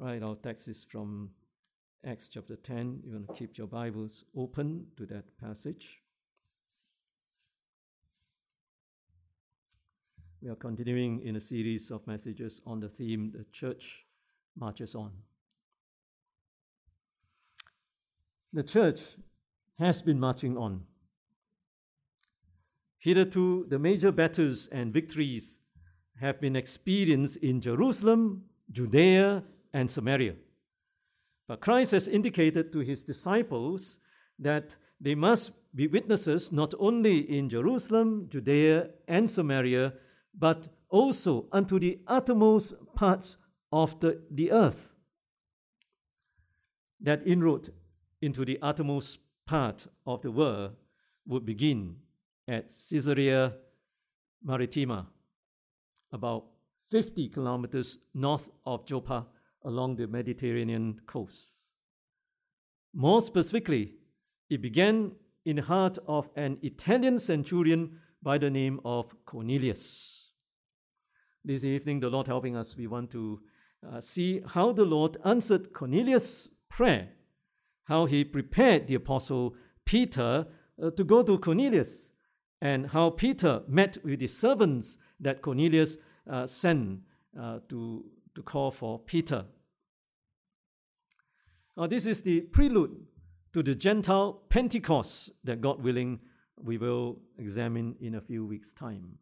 Right, our text is from Acts chapter 10. You want to keep your Bibles open to that passage. We are continuing in a series of messages on the theme The Church Marches On. The church has been marching on. Hitherto, the major battles and victories have been experienced in Jerusalem, Judea, and Samaria. But Christ has indicated to his disciples that they must be witnesses not only in Jerusalem, Judea, and Samaria, but also unto the uttermost parts of the, the earth. That inroad into the uttermost part of the world would begin at Caesarea Maritima, about 50 kilometers north of Joppa along the Mediterranean coast. More specifically, it began in the heart of an Italian centurion by the name of Cornelius. This evening, the Lord helping us, we want to uh, see how the Lord answered Cornelius' prayer, how he prepared the apostle Peter uh, to go to Cornelius, and how Peter met with the servants that Cornelius uh, sent uh, to, to call for Peter. Now, this is the prelude to the Gentile Pentecost that, God willing, we will examine in a few weeks' time.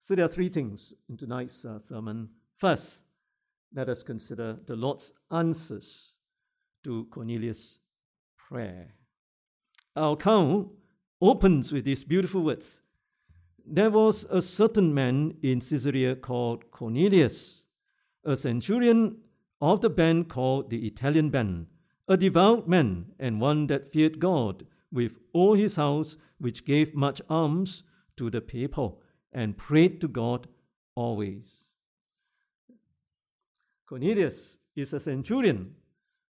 So, there are three things in tonight's uh, sermon. First, let us consider the Lord's answers to Cornelius' prayer. Our account opens with these beautiful words There was a certain man in Caesarea called Cornelius, a centurion of the band called the Italian band, a devout man and one that feared God with all his house, which gave much alms to the people and prayed to God always. Cornelius is a centurion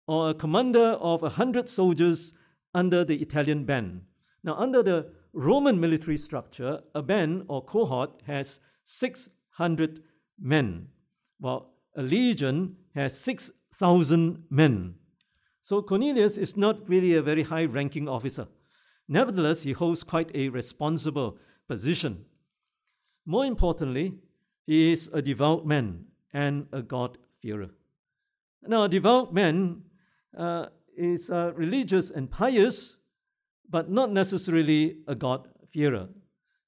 or a commander of a hundred soldiers under the Italian band. Now, under the Roman military structure, a band or cohort has 600 men, while a legion has 6,000 men. So Cornelius is not really a very high ranking officer. Nevertheless, he holds quite a responsible position. More importantly, he is a devout man and a God-fearer. Now, a devout man uh, is uh, religious and pious, but not necessarily a God-fearer.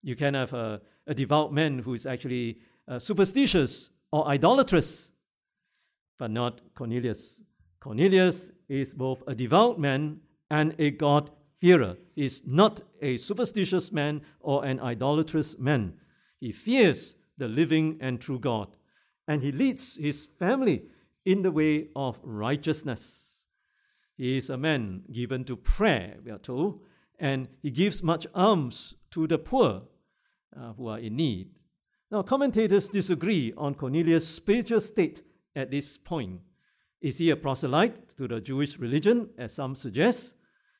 You can have a, a devout man who is actually uh, superstitious or idolatrous but not Cornelius. Cornelius is both a devout man and a God-fearer. He is not a superstitious man or an idolatrous man. He fears the living and true God, and he leads his family in the way of righteousness. He is a man given to prayer, we are told, and he gives much alms to the poor uh, who are in need. Now, commentators disagree on Cornelius' spiritual state at this point. Is he a proselyte to the Jewish religion, as some suggest?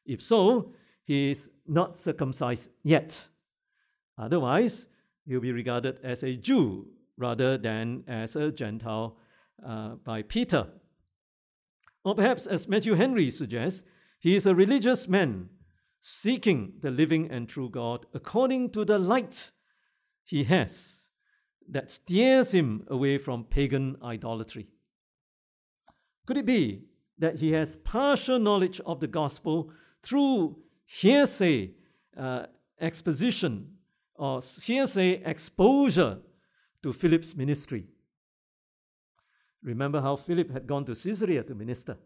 If so, he is not circumcised yet. Otherwise, he'll be regarded as a Jew rather than as a Gentile uh, by Peter. Or perhaps, as Matthew Henry suggests, he is a religious man seeking the living and true God according to the light he has that steers him away from pagan idolatry? Could it be that he has partial knowledge of the gospel through hearsay uh, exposition or hearsay exposure to Philip's ministry? Remember how Philip had gone to Caesarea to minister.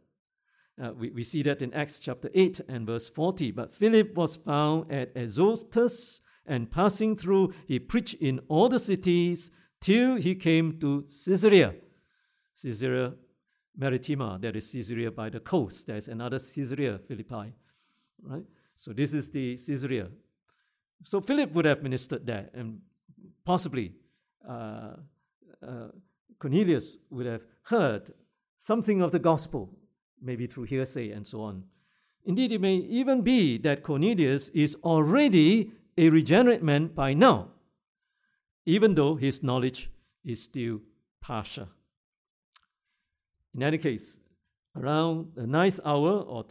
Uh, we, we see that in Acts chapter 8 and verse 40. But Philip was found at Azotus, and passing through, he preached in all the cities till he came to Caesarea. Caesarea Maritima, that is Caesarea by the coast. There's another Caesarea Philippi, right? So this is the Caesarea. So Philip would have ministered there, and possibly uh, uh, Cornelius would have heard something of the gospel, maybe through hearsay and so on. Indeed, it may even be that Cornelius is already a regenerate man by now, even though his knowledge is still partial. In any case, around the ninth hour or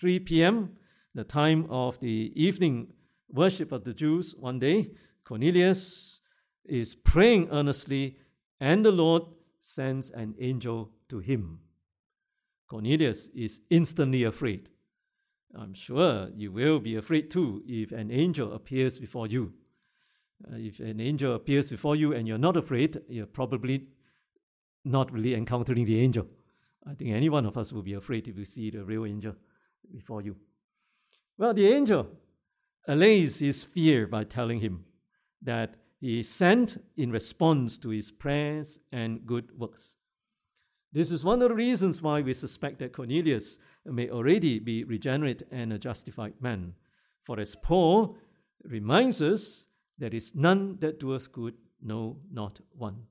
3 p.m., the time of the evening worship of the Jews, one day, Cornelius is praying earnestly, and the Lord sends an angel to him. Cornelius is instantly afraid. I'm sure you will be afraid too if an angel appears before you. Uh, if an angel appears before you and you're not afraid, you're probably not really encountering the angel. I think any one of us will be afraid if we see the real angel before you. Well, the angel allays his fear by telling him that he is sent in response to his prayers and good works. This is one of the reasons why we suspect that Cornelius may already be regenerate and a justified man. For as Paul reminds us, there is none that doeth good, no, not one.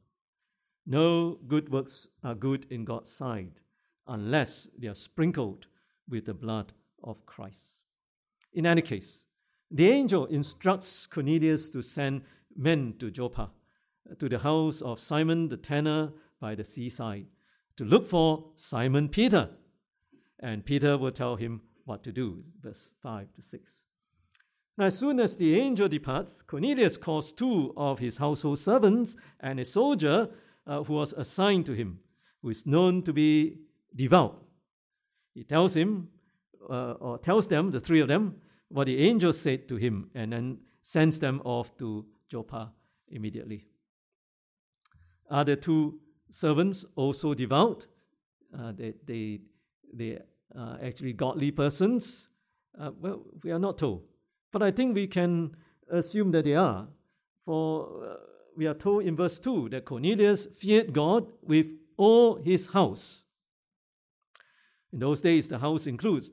No good works are good in God's sight unless they are sprinkled with the blood of Christ. In any case, the angel instructs Cornelius to send men to Joppa, to the house of Simon the tanner by the seaside, to look for Simon Peter. And Peter will tell him what to do, verse 5 to 6. Now, as soon as the angel departs, Cornelius calls two of his household servants and a soldier uh, who was assigned to him, who is known to be devout. He tells him, uh, or tells them, the three of them, what the angel said to him, and then sends them off to Joppa immediately. Are the two servants also devout? Uh, they, they, they are actually godly persons? Uh, well, we are not told. But I think we can assume that they are. For uh, we are told in verse 2 that Cornelius feared God with all his house. In those days, the house includes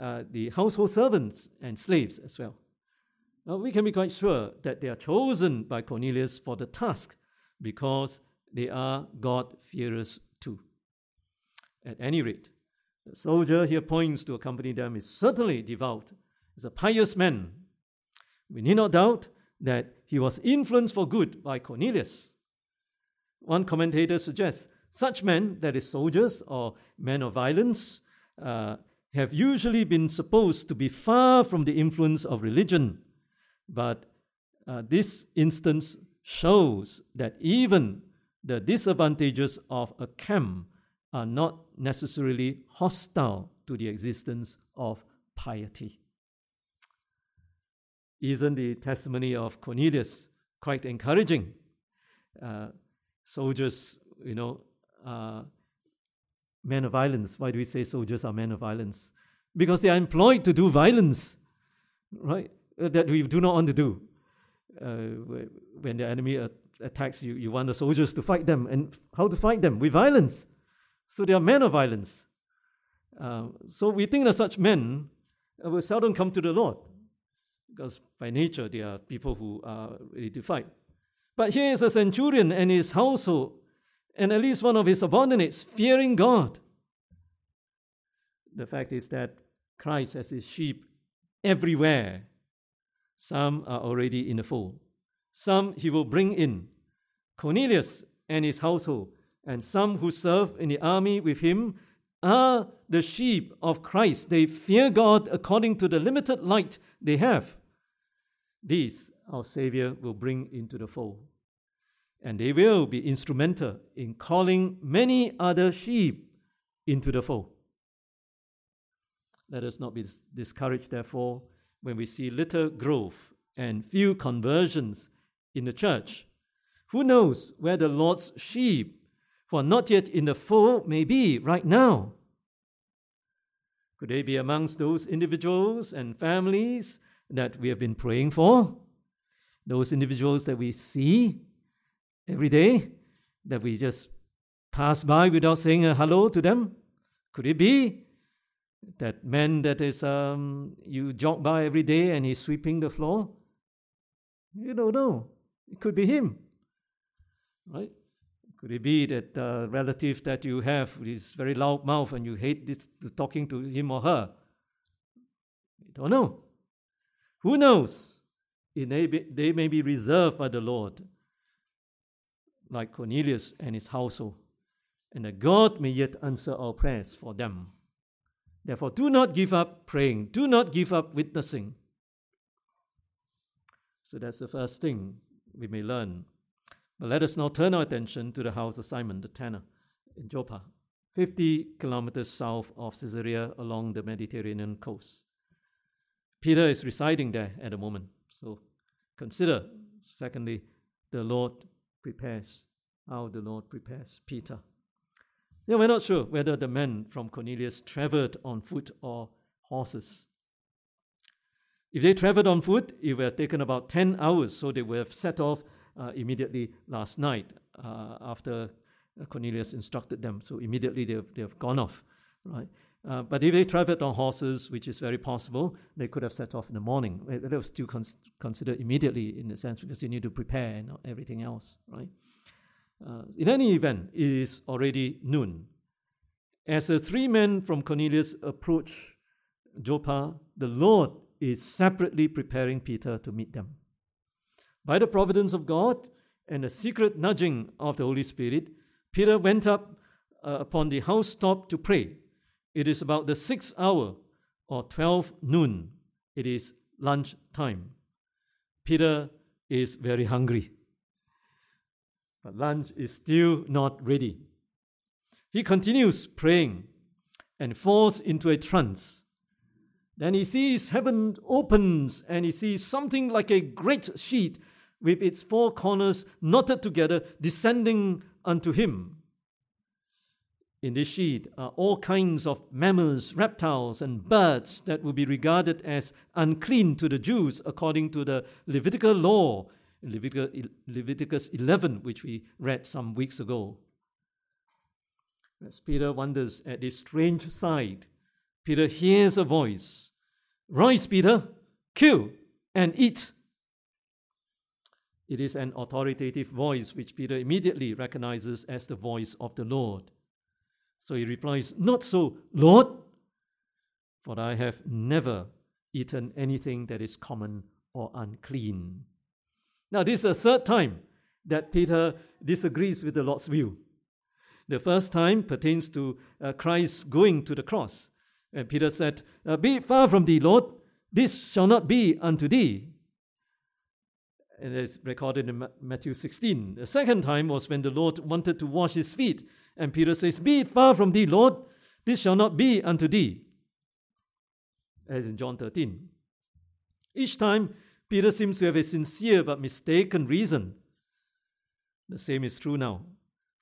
uh, the household servants and slaves as well. Now, we can be quite sure that they are chosen by Cornelius for the task because they are God-fearers too. At any rate, the soldier here points to accompany them is certainly devout, is a pious man. We need not doubt that he was influenced for good by Cornelius. One commentator suggests such men, that is, soldiers or men of violence, uh, have usually been supposed to be far from the influence of religion. But uh, this instance shows that even the disadvantages of a camp are not necessarily hostile to the existence of piety. Isn't the testimony of Cornelius quite encouraging? Uh, soldiers, you know, men of violence. Why do we say soldiers are men of violence? Because they are employed to do violence, right? Uh, that we do not want to do. Uh, when the enemy attacks you, you want the soldiers to fight them. And how to fight them? With violence. So they are men of violence. Uh, so we think that such men uh, will seldom come to the Lord because by nature they are people who are ready to fight. But here is a centurion and his household and at least one of his subordinates fearing God. The fact is that Christ has his sheep everywhere. Some are already in the fold, some he will bring in. Cornelius and his household, and some who serve in the army with him are the sheep of Christ. They fear God according to the limited light they have. These our Savior will bring into the fold and they will be instrumental in calling many other sheep into the fold. Let us not be discouraged, therefore, when we see little growth and few conversions in the church. Who knows where the Lord's sheep, are not yet in the fold, may be right now? Could they be amongst those individuals and families that we have been praying for? Those individuals that we see every day that we just pass by without saying a hello to them? Could it be that man that is um, you jog by every day and he's sweeping the floor? You don't know. It could be him, right? Could it be that the relative that you have is very loud mouth and you hate this, talking to him or her? You don't know. Who knows? It May be, they may be reserved by the Lord like Cornelius and his household. and that God may yet answer our prayers for them. Therefore, do not give up praying, do not give up witnessing. So that's the first thing we may learn. But let us now turn our attention to the house of Simon the tanner in Joppa, 50 kilometers south of Caesarea along the Mediterranean coast. Peter is residing there at the moment. So consider, secondly, the Lord prepares, how the Lord prepares Peter. Yeah, we're not sure whether the men from Cornelius traveled on foot or horses. If they traveled on foot, it would have taken about 10 hours, so they would have set off uh, immediately last night uh, after Cornelius instructed them. So immediately they have, they have gone off, right? Uh, but if they traveled on horses, which is very possible, they could have set off in the morning. That was still cons- considered immediately in a sense because they need to prepare and everything else, right? Uh, in any event, it is already noon. As the three men from Cornelius approach Joppa, the Lord is separately preparing Peter to meet them. By the providence of God and the secret nudging of the Holy Spirit, Peter went up uh, upon the housetop to pray. It is about the sixth hour or 12 noon. It is lunch time. Peter is very hungry. But lunch is still not ready. He continues praying and falls into a trance. Then he sees heaven opens and he sees something like a great sheet with its four corners knotted together descending unto him. In this sheet are all kinds of mammals, reptiles, and birds that will be regarded as unclean to the Jews according to the Levitical law, Leviticus 11, which we read some weeks ago. As Peter wonders at this strange sight, Peter hears a voice Rise, Peter, kill and eat. It is an authoritative voice which Peter immediately recognizes as the voice of the Lord. So he replies, Not so, Lord, for I have never eaten anything that is common or unclean. Now, this is the third time that Peter disagrees with the Lord's view. The first time pertains to uh, Christ going to the cross. And Peter said, uh, Be far from thee, Lord, this shall not be unto thee. And it's recorded in Matthew 16. The second time was when the Lord wanted to wash his feet. And Peter says, Be it far from thee, Lord, this shall not be unto thee. As in John 13. Each time, Peter seems to have a sincere but mistaken reason. The same is true now.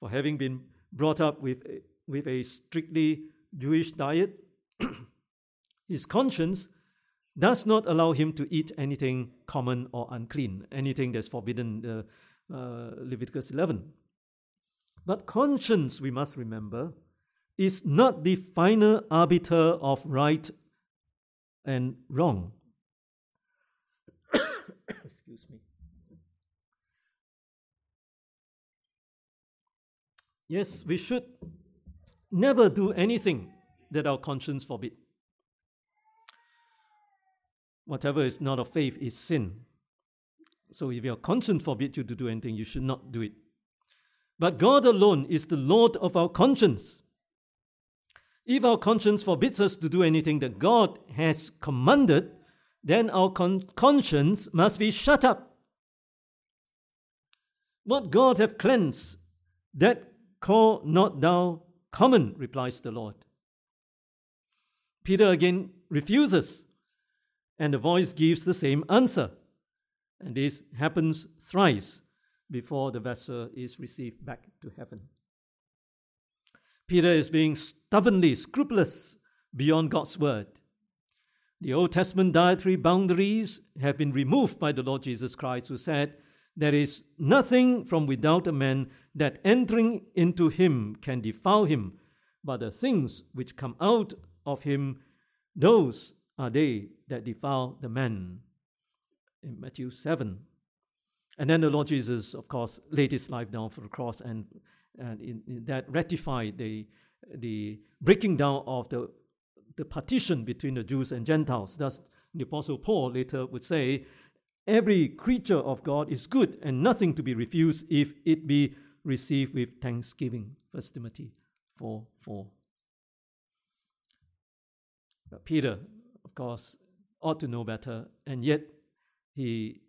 For having been brought up with a, with a strictly Jewish diet, his conscience does not allow him to eat anything common or unclean, anything that's forbidden uh, uh, Leviticus 11. But conscience, we must remember, is not the final arbiter of right and wrong. Excuse me. Yes, we should never do anything that our conscience forbid. Whatever is not of faith is sin. So if your conscience forbids you to do anything, you should not do it. But God alone is the Lord of our conscience. If our conscience forbids us to do anything that God has commanded, then our con- conscience must be shut up. What God hath cleansed, that call not thou common, replies the Lord. Peter again refuses and the voice gives the same answer. And this happens thrice before the vessel is received back to heaven. Peter is being stubbornly scrupulous beyond God's word. The Old Testament dietary boundaries have been removed by the Lord Jesus Christ, who said, There is nothing from without a man that entering into him can defile him, but the things which come out of him, those are they that defile the man. In Matthew 7. And then the Lord Jesus, of course, laid his life down for the cross, and, and in, in that ratified the, the breaking down of the, the partition between the Jews and Gentiles. Thus, the Apostle Paul later would say, Every creature of God is good and nothing to be refused if it be received with thanksgiving. 1 Timothy 4 4. But Peter, course, ought to know better, and yet he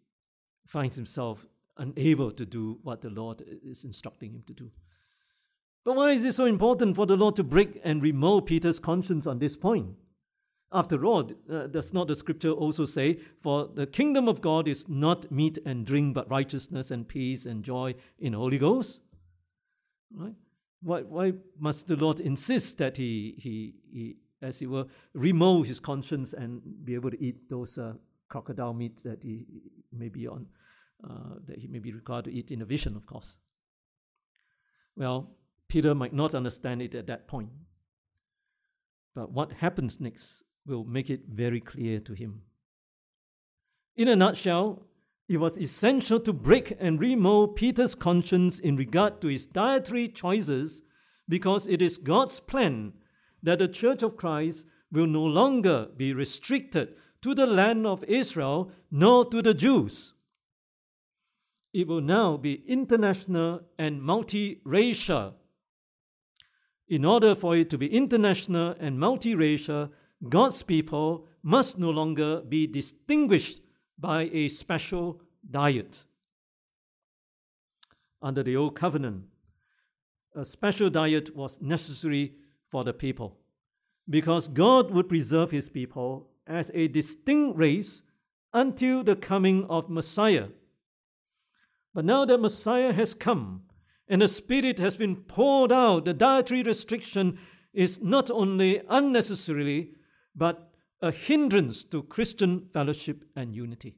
finds himself unable to do what the Lord is instructing him to do. But why is it so important for the Lord to break and remove Peter's conscience on this point? After all, uh, does not the scripture also say, For the kingdom of God is not meat and drink, but righteousness and peace and joy in the Holy Ghost? Right? Why, why must the Lord insist that he, he, he, as he were, remove his conscience and be able to eat those uh, crocodile meats that he may be on, uh, that he may be required to eat in a vision, of course? Well, Peter might not understand it at that point. But what happens next will make it very clear to him. In a nutshell, it was essential to break and remold Peter's conscience in regard to his dietary choices because it is God's plan that the Church of Christ will no longer be restricted to the land of Israel nor to the Jews. It will now be international and multiracial. In order for it to be international and multiracial, God's people must no longer be distinguished by a special diet. Under the Old Covenant, a special diet was necessary for the people because God would preserve his people as a distinct race until the coming of Messiah. But now that Messiah has come and the Spirit has been poured out, the dietary restriction is not only unnecessarily but a hindrance to Christian fellowship and unity.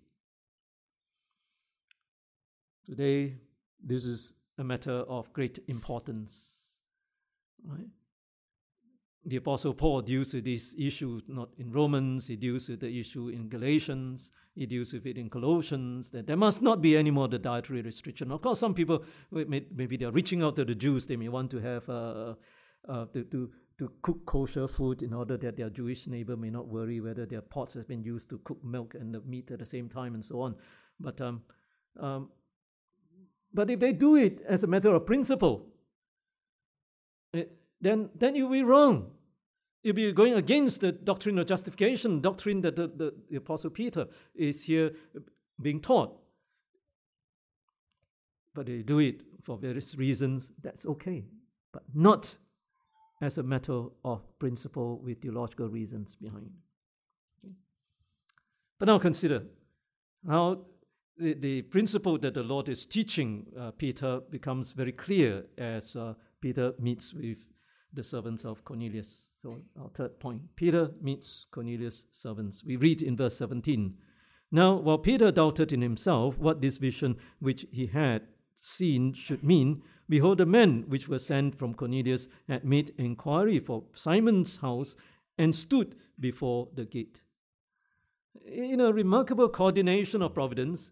Today, this is a matter of great importance. Right? The Apostle Paul deals with this issue not in Romans, he deals with the issue in Galatians, he deals with it in Colossians, that there must not be any more the dietary restriction. Of course, some people, maybe they're reaching out to the Jews, they may want to have, uh, uh, to, to, to cook kosher food in order that their Jewish neighbor may not worry whether their pots has been used to cook milk and the meat at the same time and so on. But um, um, but if they do it as a matter of principle, it, then, then you'll be wrong. You'll be going against the doctrine of justification, doctrine that the, the, the Apostle Peter is here being taught. But they do it for various reasons, that's okay. But not as a matter of principle with theological reasons behind. But now consider how the, the principle that the Lord is teaching uh, Peter becomes very clear as uh, Peter meets with the servants of Cornelius. So, our third point Peter meets Cornelius' servants. We read in verse 17. Now, while Peter doubted in himself what this vision which he had seen should mean, behold, the men which were sent from Cornelius had made inquiry for Simon's house and stood before the gate. In a remarkable coordination of providence,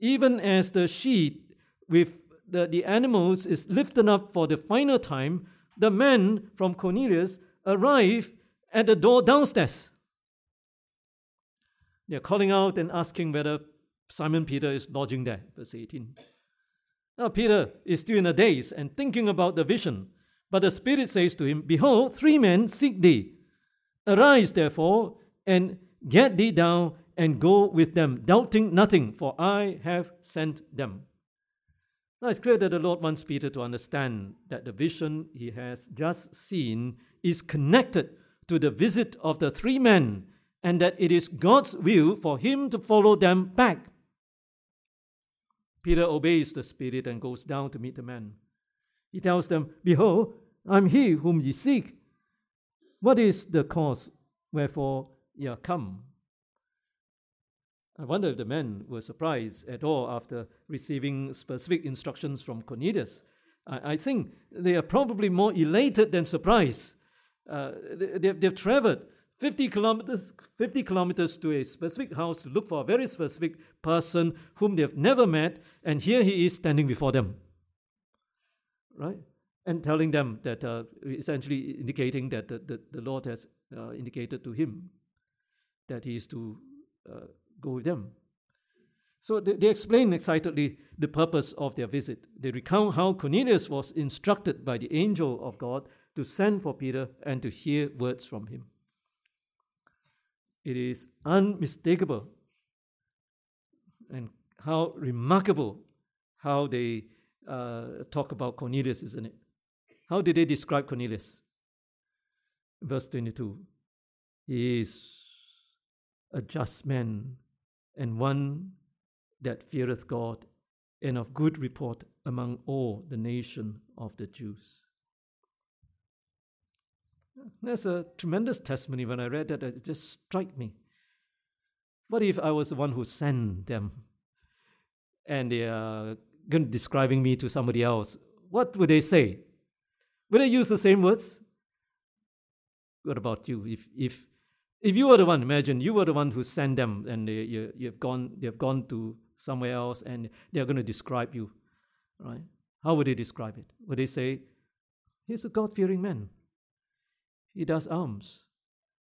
even as the sheet with the, the animals is lifted up for the final time, the men from Cornelius arrive at the door downstairs. They're calling out and asking whether Simon Peter is lodging there, verse 18. Now, Peter is still in a daze and thinking about the vision, but the Spirit says to him, Behold, three men seek thee. Arise, therefore, and get thee down and go with them, doubting nothing, for I have sent them. Now it's clear that the Lord wants Peter to understand that the vision he has just seen is connected to the visit of the three men and that it is God's will for him to follow them back. Peter obeys the Spirit and goes down to meet the men. He tells them, Behold, I'm he whom ye seek. What is the cause wherefore ye are come? I wonder if the men were surprised at all after receiving specific instructions from Cornelius. I, I think they are probably more elated than surprised. Uh, they, they've traveled 50 kilometers, 50 kilometers to a specific house to look for a very specific person whom they've never met, and here he is standing before them. Right? And telling them that, uh, essentially indicating that the, the, the Lord has uh, indicated to him that he is to uh, go with them. So they, they explain excitedly the purpose of their visit. They recount how Cornelius was instructed by the angel of God to send for Peter and to hear words from him. It is unmistakable and how remarkable how they uh, talk about Cornelius, isn't it? How did they describe Cornelius? Verse 22 He is a just man and one that feareth God and of good report among all the nation of the Jews. That's a tremendous testimony. When I read that, it just struck me. What if I was the one who sent them and they are describing me to somebody else? What would they say? Would they use the same words? What about you? If, if, if you were the one, imagine you were the one who sent them and they, you, you've gone, they've gone to somewhere else and they're going to describe you, right? How would they describe it? Would they say, he's a God fearing man? He does alms,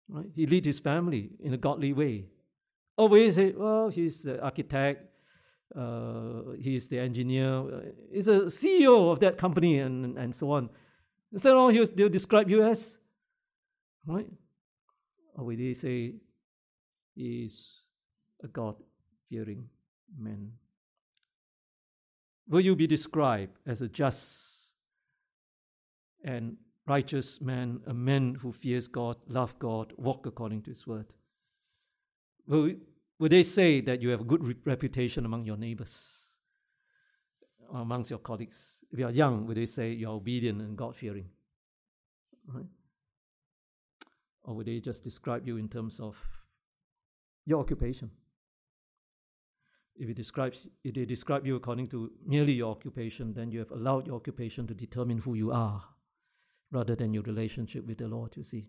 right? He leads his family in a godly way. Or would they say, well, he's the architect, uh, he's the engineer, uh, he's a CEO of that company, and, and so on. Is that all they'll describe you as? Right? Oh, or will they say, is a God fearing man. Will you be described as a just and righteous man, a man who fears God, love God, walk according to His word? Will, will they say that you have a good re- reputation among your neighbors, amongst your colleagues? If you are young, will they say you are obedient and God fearing? Right? Or would they just describe you in terms of your occupation? If it describes if they describe you according to merely your occupation, then you have allowed your occupation to determine who you are, rather than your relationship with the Lord. You see.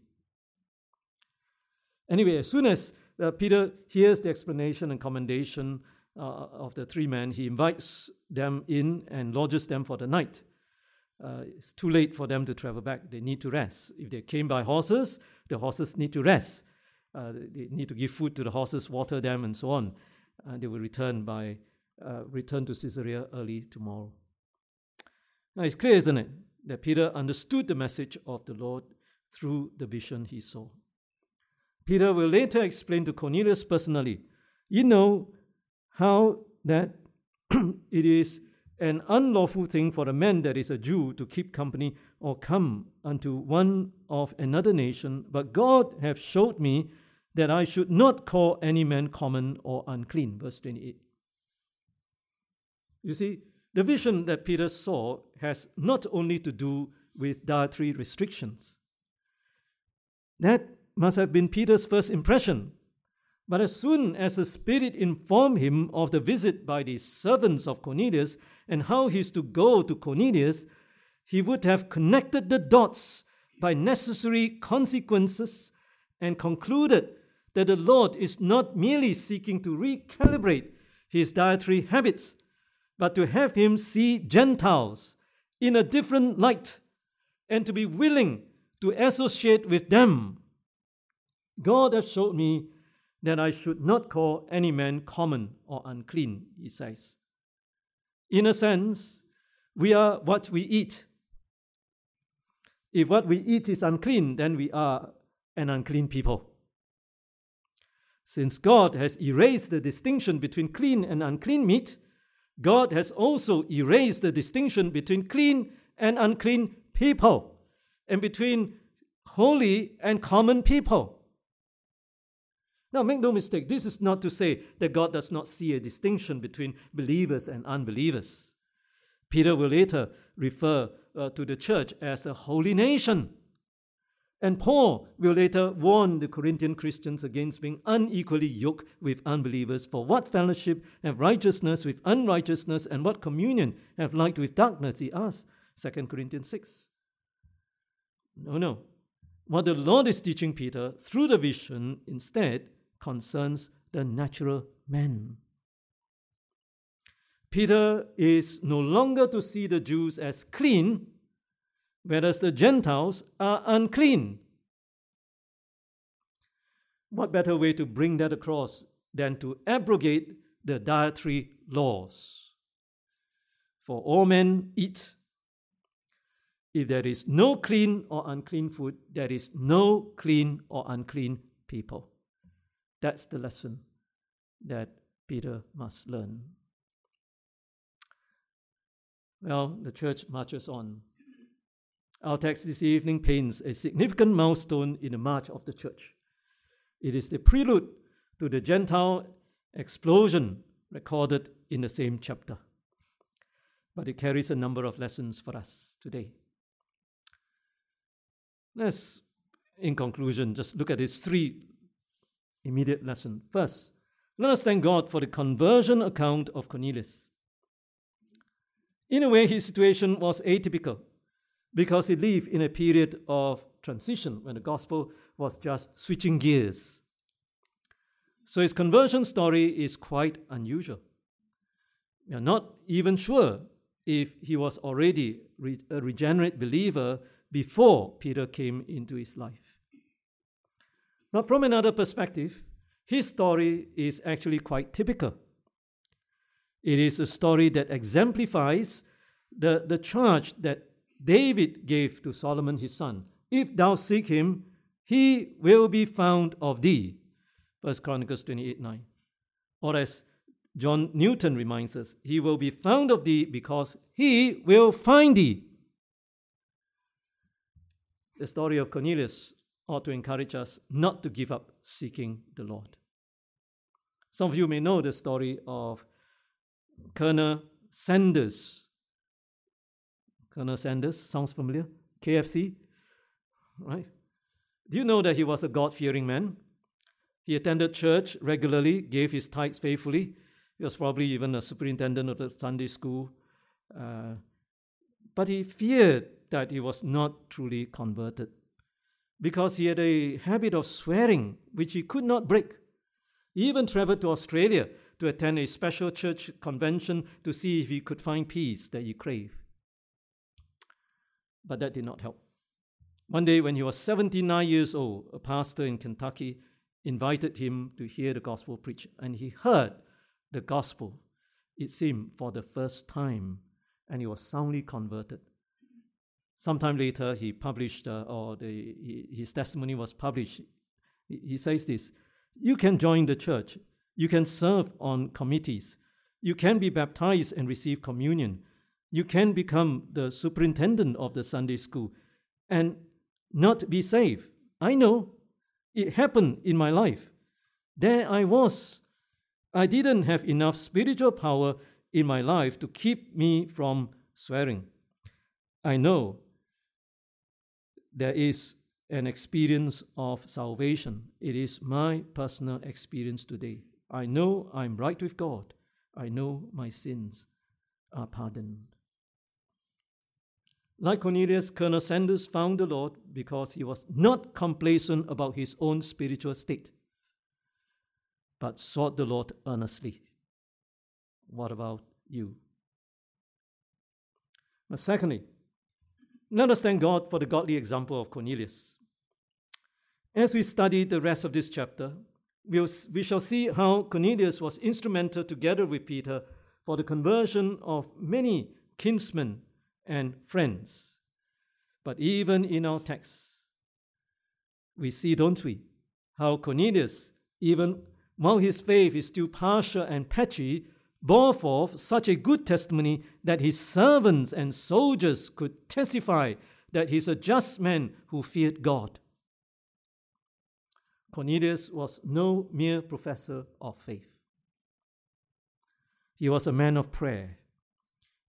Anyway, as soon as uh, Peter hears the explanation and commendation uh, of the three men, he invites them in and lodges them for the night. Uh, it's too late for them to travel back. They need to rest. If they came by horses, the horses need to rest. Uh, they need to give food to the horses, water them, and so on and they will return by uh, return to Caesarea early tomorrow. Now it's clear, isn't it, that Peter understood the message of the Lord through the vision he saw. Peter will later explain to Cornelius personally, you know how that it is an unlawful thing for a man that is a Jew to keep company or come unto one of another nation, but God hath showed me that I should not call any man common or unclean. Verse 28. You see, the vision that Peter saw has not only to do with dietary restrictions. That must have been Peter's first impression. But as soon as the Spirit informed him of the visit by the servants of Cornelius and how he is to go to Cornelius, he would have connected the dots by necessary consequences and concluded that the Lord is not merely seeking to recalibrate his dietary habits, but to have him see Gentiles in a different light and to be willing to associate with them. God has showed me that I should not call any man common or unclean, he says. In a sense, we are what we eat. If what we eat is unclean, then we are an unclean people. Since God has erased the distinction between clean and unclean meat, God has also erased the distinction between clean and unclean people and between holy and common people. Now, make no mistake, this is not to say that God does not see a distinction between believers and unbelievers. Peter will later refer uh, to the church as a holy nation. And Paul will later warn the Corinthian Christians against being unequally yoked with unbelievers. For what fellowship have righteousness with unrighteousness, and what communion have light with darkness? He asks. 2 Corinthians 6. No, no. What the Lord is teaching Peter through the vision instead concerns the natural man. Peter is no longer to see the Jews as clean, whereas the Gentiles are unclean. What better way to bring that across than to abrogate the dietary laws. For all men eat. If there is no clean or unclean food, there is no clean or unclean people. That's the lesson that Peter must learn. Well, the church marches on. Our text this evening paints a significant milestone in the march of the church. It is the prelude to the Gentile explosion recorded in the same chapter. But it carries a number of lessons for us today. Let's, in conclusion, just look at these three immediate lessons. First, let us thank God for the conversion account of Cornelius. In a way, his situation was atypical because he lived in a period of transition when the gospel was just switching gears. So his conversion story is quite unusual. We are not even sure if he was already a regenerate believer before Peter came into his life. But from another perspective, his story is actually quite typical. It is a story that exemplifies the, the charge that David gave to Solomon his son If thou seek him, he will be found of thee. 1 Chronicles 28 9. Or as John Newton reminds us, he will be found of thee because he will find thee. The story of Cornelius ought to encourage us not to give up seeking the Lord. Some of you may know the story of Colonel Sanders. Colonel Sanders, sounds familiar? KFC, right? Do you know that he was a God fearing man? He attended church regularly, gave his tithes faithfully. He was probably even a superintendent of the Sunday school. Uh, but he feared that he was not truly converted because he had a habit of swearing which he could not break. He even traveled to Australia to attend a special church convention to see if he could find peace that he craved. But that did not help. One day, when he was 79 years old, a pastor in Kentucky invited him to hear the gospel preached, and he heard the gospel, it seemed, for the first time, and he was soundly converted. Sometime later, he published, uh, or the, his testimony was published. He, he says this You can join the church, you can serve on committees, you can be baptized and receive communion, you can become the superintendent of the Sunday school and not be saved. I know it happened in my life. There I was. I didn't have enough spiritual power in my life to keep me from swearing. I know there is an experience of salvation. It is my personal experience today. I know I'm right with God. I know my sins are pardoned. Like Cornelius, Colonel Sanders found the Lord because he was not complacent about his own spiritual state, but sought the Lord earnestly. What about you? But secondly, let us thank God for the godly example of Cornelius. As we study the rest of this chapter, we'll, we shall see how Cornelius was instrumental together with Peter for the conversion of many kinsmen and friends. But even in our text, we see, don't we, how Cornelius, even while his faith is still partial and patchy, bore forth such a good testimony that his servants and soldiers could testify that he's a just man who feared God. Cornelius was no mere professor of faith. He was a man of prayer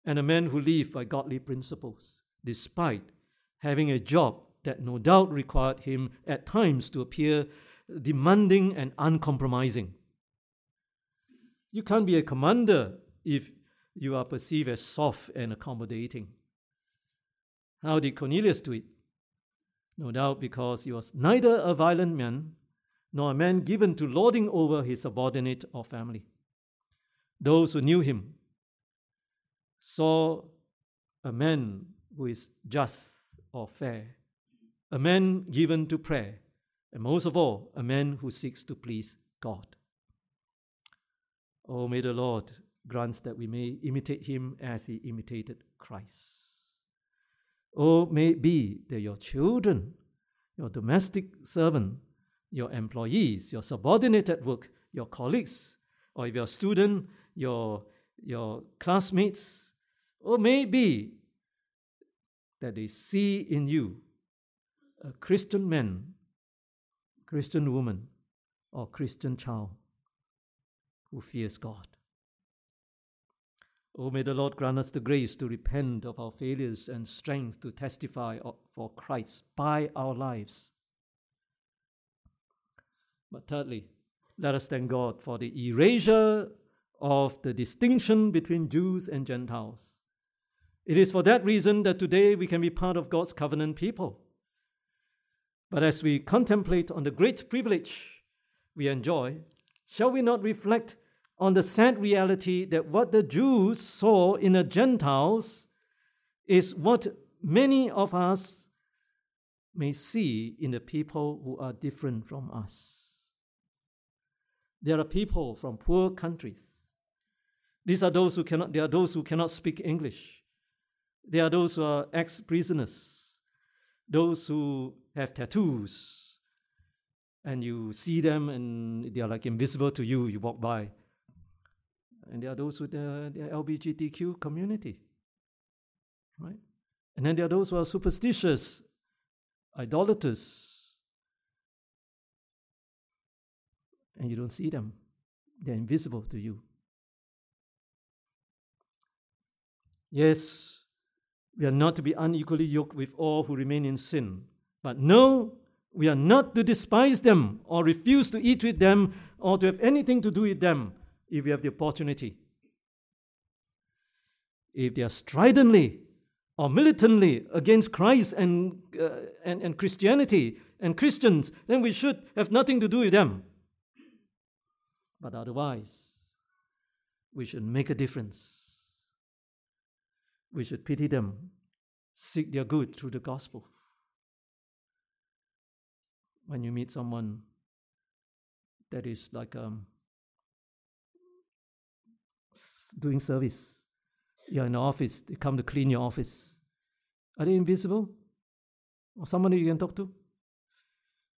and a man who lived by godly principles, despite having a job that no doubt required him at times to appear demanding and uncompromising. You can't be a commander if you are perceived as soft and accommodating. How did Cornelius do it? No doubt because he was neither a violent man nor a man given to lording over his subordinate or family. Those who knew him saw a man who is just or fair, a man given to prayer, and most of all, a man who seeks to please God. Oh, may the Lord grant that we may imitate him as he imitated Christ. Oh, may it be that your children, your domestic servant, your employees, your subordinate at work, your colleagues, or if you're a student, your, your classmates, or maybe that they see in you a Christian man, Christian woman, or Christian child who fears God. Oh, may the Lord grant us the grace to repent of our failures and strength to testify for Christ by our lives. But thirdly, let us thank God for the erasure of the distinction between Jews and Gentiles. It is for that reason that today we can be part of God's covenant people. But as we contemplate on the great privilege we enjoy, shall we not reflect on the sad reality that what the Jews saw in the Gentiles is what many of us may see in the people who are different from us? There are people from poor countries. These are those who cannot, there are those who cannot speak English. There are those who are ex prisoners, those who have tattoos, and you see them and they are like invisible to you, you walk by. And there are those with the, the LGBTQ community, right? And then there are those who are superstitious, idolaters, and you don't see them. They're invisible to you. Yes, we are not to be unequally yoked with all who remain in sin. But no, we are not to despise them or refuse to eat with them or to have anything to do with them if we have the opportunity. If they are stridently or militantly against Christ and, uh, and, and Christianity and Christians, then we should have nothing to do with them. But otherwise, we should make a difference. We should pity them, seek their good through the gospel. When you meet someone that is like um, doing service, you're in the office, they come to clean your office. Are they invisible? Or somebody you can talk to?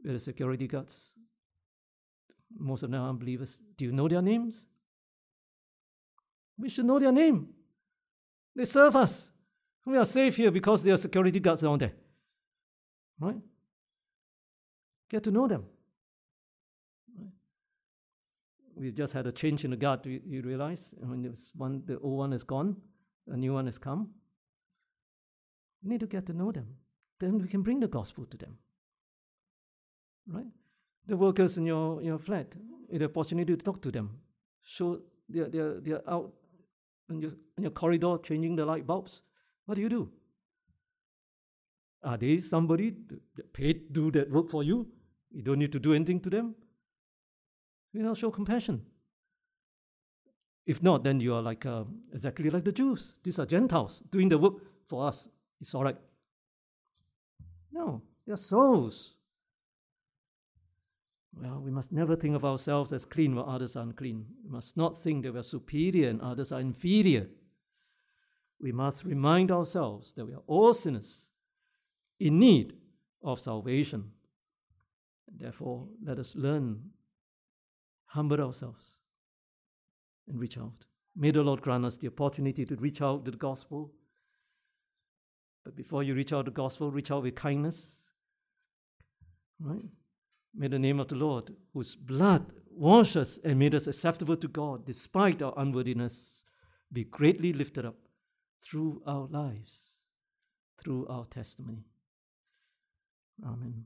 We're the security guards. Most of them are unbelievers. Do you know their names? We should know their name. They serve us. We are safe here because there are security guards around there. Right? Get to know them. We just had a change in the guard. You, you realize when one, the old one is gone, a new one has come. We need to get to know them. Then we can bring the gospel to them. Right? The workers in your, your flat, the opportunity to talk to them. So they're, they're, they're out in your, in your corridor changing the light bulbs. What do you do? Are they somebody paid to do that work for you? You don't need to do anything to them? You know, show compassion. If not, then you are like uh, exactly like the Jews. These are Gentiles doing the work for us. It's all right. No, they're souls. Well, we must never think of ourselves as clean while others are unclean. We must not think that we are superior and others are inferior. We must remind ourselves that we are all sinners in need of salvation. Therefore, let us learn, humble ourselves, and reach out. May the Lord grant us the opportunity to reach out to the gospel. But before you reach out to the gospel, reach out with kindness. Right? May the name of the Lord, whose blood washed us and made us acceptable to God despite our unworthiness, be greatly lifted up through our lives, through our testimony. Amen.